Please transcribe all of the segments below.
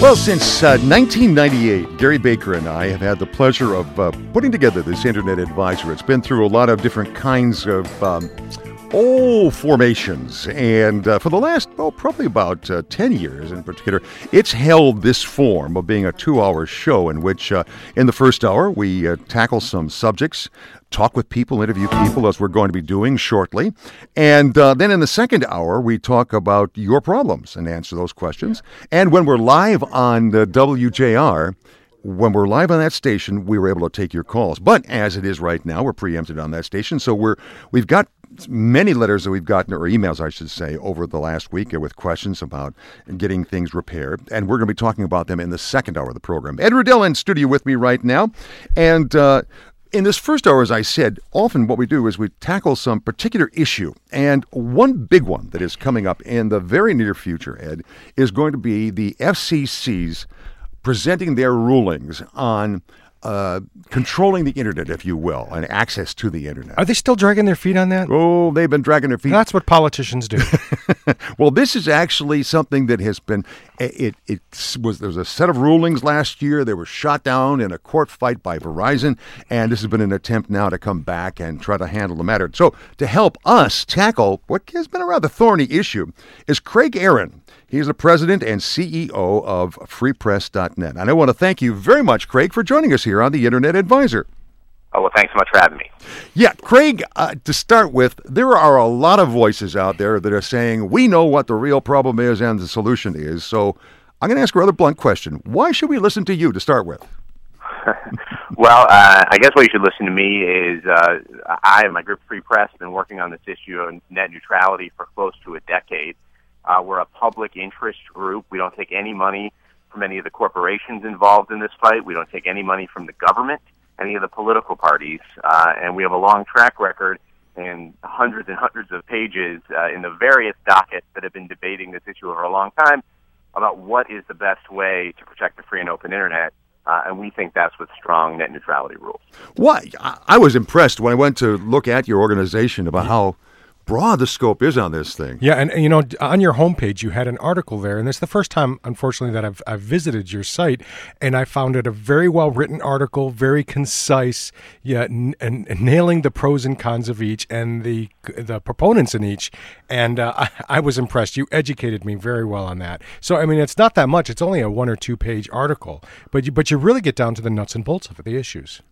Well, since uh, 1998, Gary Baker and I have had the pleasure of uh, putting together this Internet Advisor. It's been through a lot of different kinds of. Um, Oh, formations. And uh, for the last, oh, probably about uh, 10 years in particular, it's held this form of being a two hour show in which, uh, in the first hour, we uh, tackle some subjects, talk with people, interview people, as we're going to be doing shortly. And uh, then in the second hour, we talk about your problems and answer those questions. And when we're live on the WJR, when we're live on that station, we were able to take your calls. But as it is right now, we're preempted on that station, so we're we've got many letters that we've gotten, or emails, I should say, over the last week with questions about getting things repaired. And we're going to be talking about them in the second hour of the program. Ed Riddell in studio with me right now. And uh, in this first hour, as I said, often what we do is we tackle some particular issue. And one big one that is coming up in the very near future, Ed, is going to be the FCC's presenting their rulings on uh, controlling the internet, if you will, and access to the internet. Are they still dragging their feet on that? Oh, they've been dragging their feet. That's what politicians do. well, this is actually something that has been. It, it was there was a set of rulings last year. They were shot down in a court fight by Verizon, and this has been an attempt now to come back and try to handle the matter. So, to help us tackle what has been a rather thorny issue, is Craig Aaron. He's the president and CEO of FreePress.net. And I want to thank you very much, Craig, for joining us here on the Internet Advisor. Oh, well, thanks so much for having me. Yeah, Craig, uh, to start with, there are a lot of voices out there that are saying, we know what the real problem is and the solution is. So I'm going to ask a rather blunt question. Why should we listen to you to start with? well, uh, I guess what you should listen to me is uh, I and my group Free Press have been working on this issue of net neutrality for close to a decade. Uh, we're a public interest group. We don't take any money from any of the corporations involved in this fight. We don't take any money from the government, any of the political parties, uh, and we have a long track record and hundreds and hundreds of pages uh, in the various dockets that have been debating this issue over a long time about what is the best way to protect the free and open internet. Uh, and we think that's with strong net neutrality rules. What I was impressed when I went to look at your organization about how broad the scope is on this thing. Yeah, and, you know, on your homepage, you had an article there, and it's the first time, unfortunately, that I've, I've visited your site, and I found it a very well written article, very concise, yeah, n- and, and, nailing the pros and cons of each and the the proponents in each, and uh, I, I was impressed. You educated me very well on that. So, I mean, it's not that much; it's only a one or two page article, but you but you really get down to the nuts and bolts of the issues.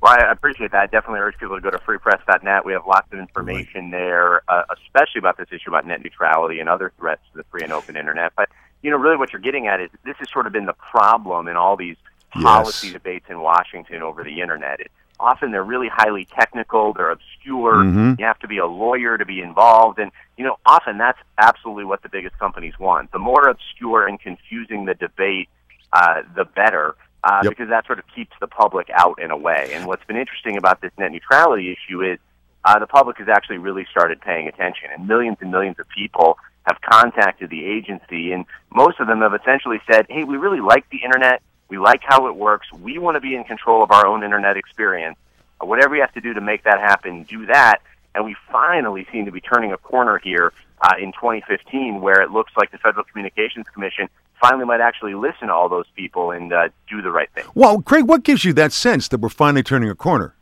Well, I appreciate that. I definitely urge people to go to freepress.net. We have lots of information right. there, uh, especially about this issue about net neutrality and other threats to the free and open internet. But, you know, really what you're getting at is this has sort of been the problem in all these policy yes. debates in Washington over the internet. It, often they're really highly technical, they're obscure. Mm-hmm. You have to be a lawyer to be involved. And, you know, often that's absolutely what the biggest companies want. The more obscure and confusing the debate, uh, the better uh, yep. because that sort of keeps the public out in a way. And what's been interesting about this net neutrality issue is uh, the public has actually really started paying attention, and millions and millions of people have contacted the agency, and most of them have essentially said, "Hey, we really like the internet. We like how it works. We want to be in control of our own internet experience. Whatever you have to do to make that happen, do that." And we finally seem to be turning a corner here uh, in 2015, where it looks like the Federal Communications Commission finally might actually listen to all those people and uh, do the right thing. Well, Craig, what gives you that sense that we're finally turning a corner?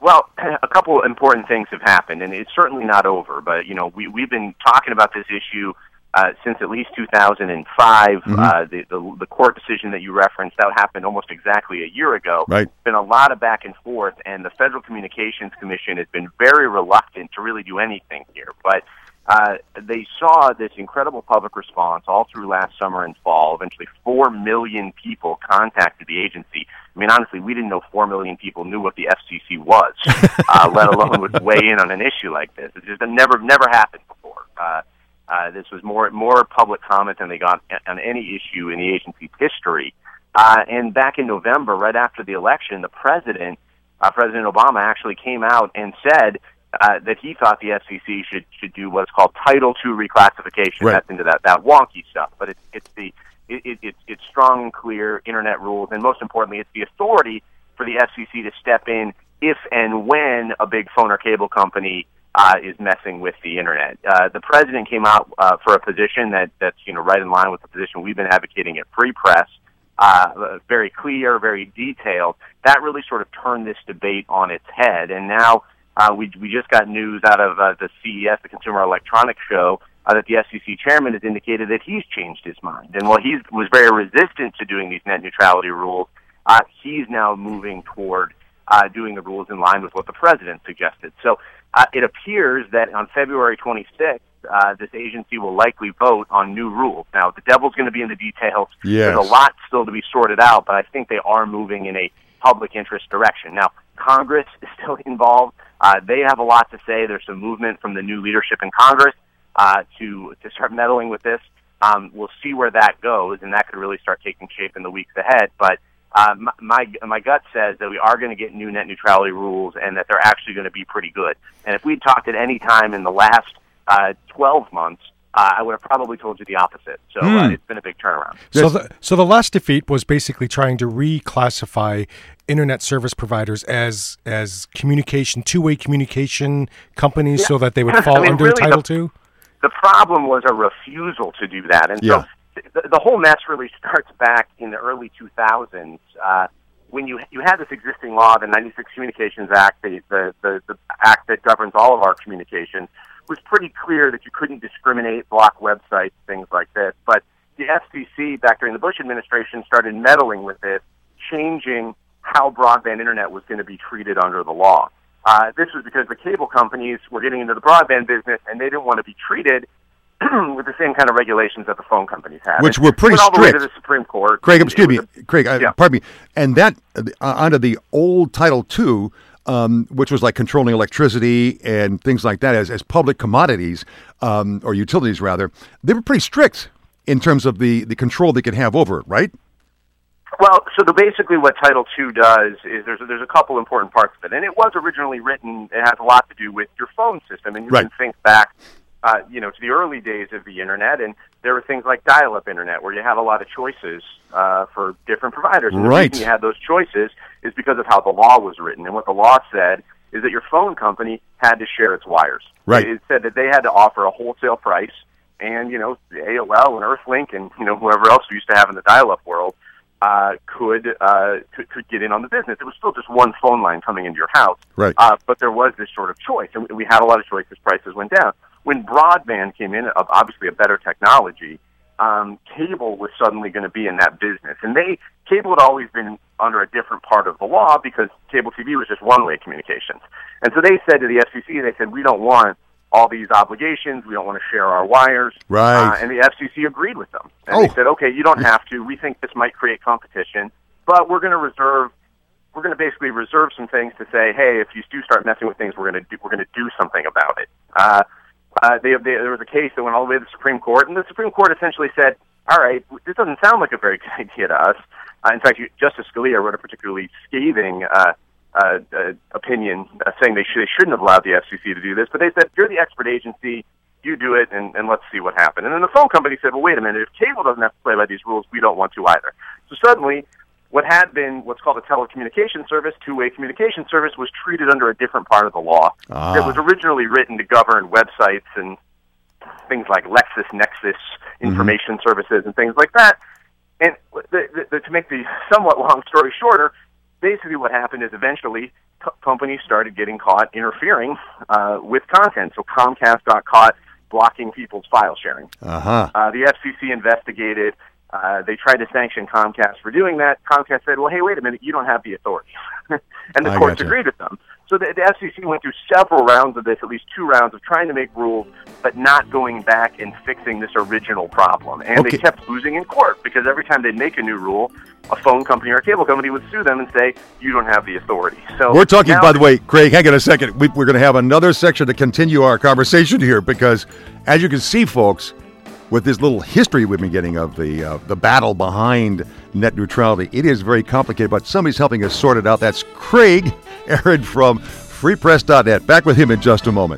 Well, a couple important things have happened, and it's certainly not over. But you know, we we've been talking about this issue uh, since at least 2005. Mm-hmm. Uh, the, the the court decision that you referenced that happened almost exactly a year ago. Right. Been a lot of back and forth, and the Federal Communications Commission has been very reluctant to really do anything here. But uh, they saw this incredible public response all through last summer and fall. Eventually, 4 million people contacted the agency. I mean, honestly, we didn't know 4 million people knew what the FCC was, uh, let alone would weigh in on an issue like this. It just never, never happened before. Uh, uh, this was more, more public comment than they got on any issue in the agency's history. Uh, and back in November, right after the election, the president, uh, President Obama, actually came out and said uh, that he thought the FCC should should do what's called Title II reclassification. Right. That's into that that wonky stuff, but it's it's the it, it, it's it's strong and clear internet rules, and most importantly, it's the authority for the FCC to step in if and when a big phone or cable company uh, is messing with the internet. Uh, the president came out uh, for a position that that's you know right in line with the position we've been advocating at Free Press. Uh, very clear, very detailed. That really sort of turned this debate on its head, and now uh, we we just got news out of uh, the CES, the Consumer Electronics Show, uh, that the FCC chairman has indicated that he's changed his mind. And while he was very resistant to doing these net neutrality rules, uh, he's now moving toward uh, doing the rules in line with what the president suggested. So uh, it appears that on February 26th, uh, this agency will likely vote on new rules. Now, the devil's going to be in the details. Yes. There's a lot still to be sorted out, but I think they are moving in a public interest direction. Now, Congress is still involved. Uh, they have a lot to say. There's some movement from the new leadership in Congress uh, to to start meddling with this. Um, we'll see where that goes, and that could really start taking shape in the weeks ahead. But uh, my, my gut says that we are going to get new net neutrality rules, and that they're actually going to be pretty good. And if we'd talked at any time in the last uh, 12 months, uh, I would have probably told you the opposite. So uh, it's been a big turnaround. So the, so the last defeat was basically trying to reclassify internet service providers as as communication two way communication companies so that they would fall I mean, under really Title the- Two. the problem was a refusal to do that. And Yeah. so the, the whole mess really starts back in the early 2000s uh, when you you had this existing law, the 96 Communications Act, the, the, the, the act that governs all of our communications, was pretty clear that you couldn't discriminate, block websites, things like this. But the FCC back during the Bush administration started meddling with this, changing how broadband internet was going to be treated under the law. Uh, this was because the cable companies were getting into the broadband business and they didn't want to be treated with the same kind of regulations that the phone companies had. Which were pretty went all the way to the Supreme Court. Craig, excuse me, a- Craig, uh, yeah. pardon me. And that uh, under the old Title II, um, which was like controlling electricity and things like that as, as public commodities um, or utilities rather, they were pretty strict in terms of the, the control they could have over it, right? Well, so the, basically what Title II does is there's a, there's a couple important parts of it, and it was originally written. It has a lot to do with your phone system, and you Right. can think back, uh, you know, to the early days of the internet, and there were things like dial-up internet where you had a lot of choices uh, for different providers. And Right. The reason you had those choices is because of how the law was written, and what the law said is that your phone company had to share its wires. Right. It said that they had to offer a wholesale price, and you know, AOL and EarthLink and you know whoever else we used to have in the dial-up world uh, could, uh, could could get in on the business. It was still just one phone line coming into your house, Right. uh, but there was this sort of choice, and we had a lot of choice as prices went down. When broadband came in, of obviously a better technology, um, cable was suddenly going to be in that business, and they cable had always been under a different part of the law because cable TV was just one-way communications, and so they said to the FCC, they said we don't want all these obligations, we don't want to share our wires, Right. uh, and the FCC agreed with them, and Oh. they said, okay, you don't have to. We think this might create competition, but we're going to reserve we're going to basically reserve some things to say, hey, if you do start messing with things, we're going to do, we're going to do something about it. Uh, uh, they, they, there was a case that went all the way to the Supreme Court, and the Supreme Court essentially said, all right, this doesn't sound like a very good idea to us. Uh, in fact, Justice Scalia wrote a particularly scathing uh, uh, uh, opinion uh, saying they, should, they shouldn't have allowed the FCC to do this, but they said, you're the expert agency, you do it, and, and let's see what happened. And then the phone company said, well, wait a minute, if cable doesn't have to play by these rules, we don't want to either. So suddenly, what had been what's called a telecommunication service, two-way communication service, was treated under a different part of the law Ah. that was originally written to govern websites and things like LexisNexis information services and things like that. And the, the, the, to make the somewhat long story shorter, basically what happened is eventually co- companies started getting caught interfering uh, with content. So Comcast got caught blocking people's file sharing. Uh huh. Uh, the FCC investigated. Uh, they tried to sanction Comcast for doing that. Comcast said, "Well, hey, wait a minute, you don't have the authority," and the I courts gotcha. agreed with them. So the, the FCC went through several rounds of this, at least two rounds of trying to make rules, but not going back and fixing this original problem. And Okay. they kept losing in court because every time they'd make a new rule, a phone company or a cable company would sue them and say, "You don't have the authority." So We're talking, now- by the way, Craig, hang on a second. We, we're going to have another section to continue our conversation here because, as you can see, folks, with this little history we've been getting of the uh, the battle behind net neutrality, it is very complicated, but somebody's helping us sort it out. That's Craig Aaron from FreePress.net. Back with him in just a moment.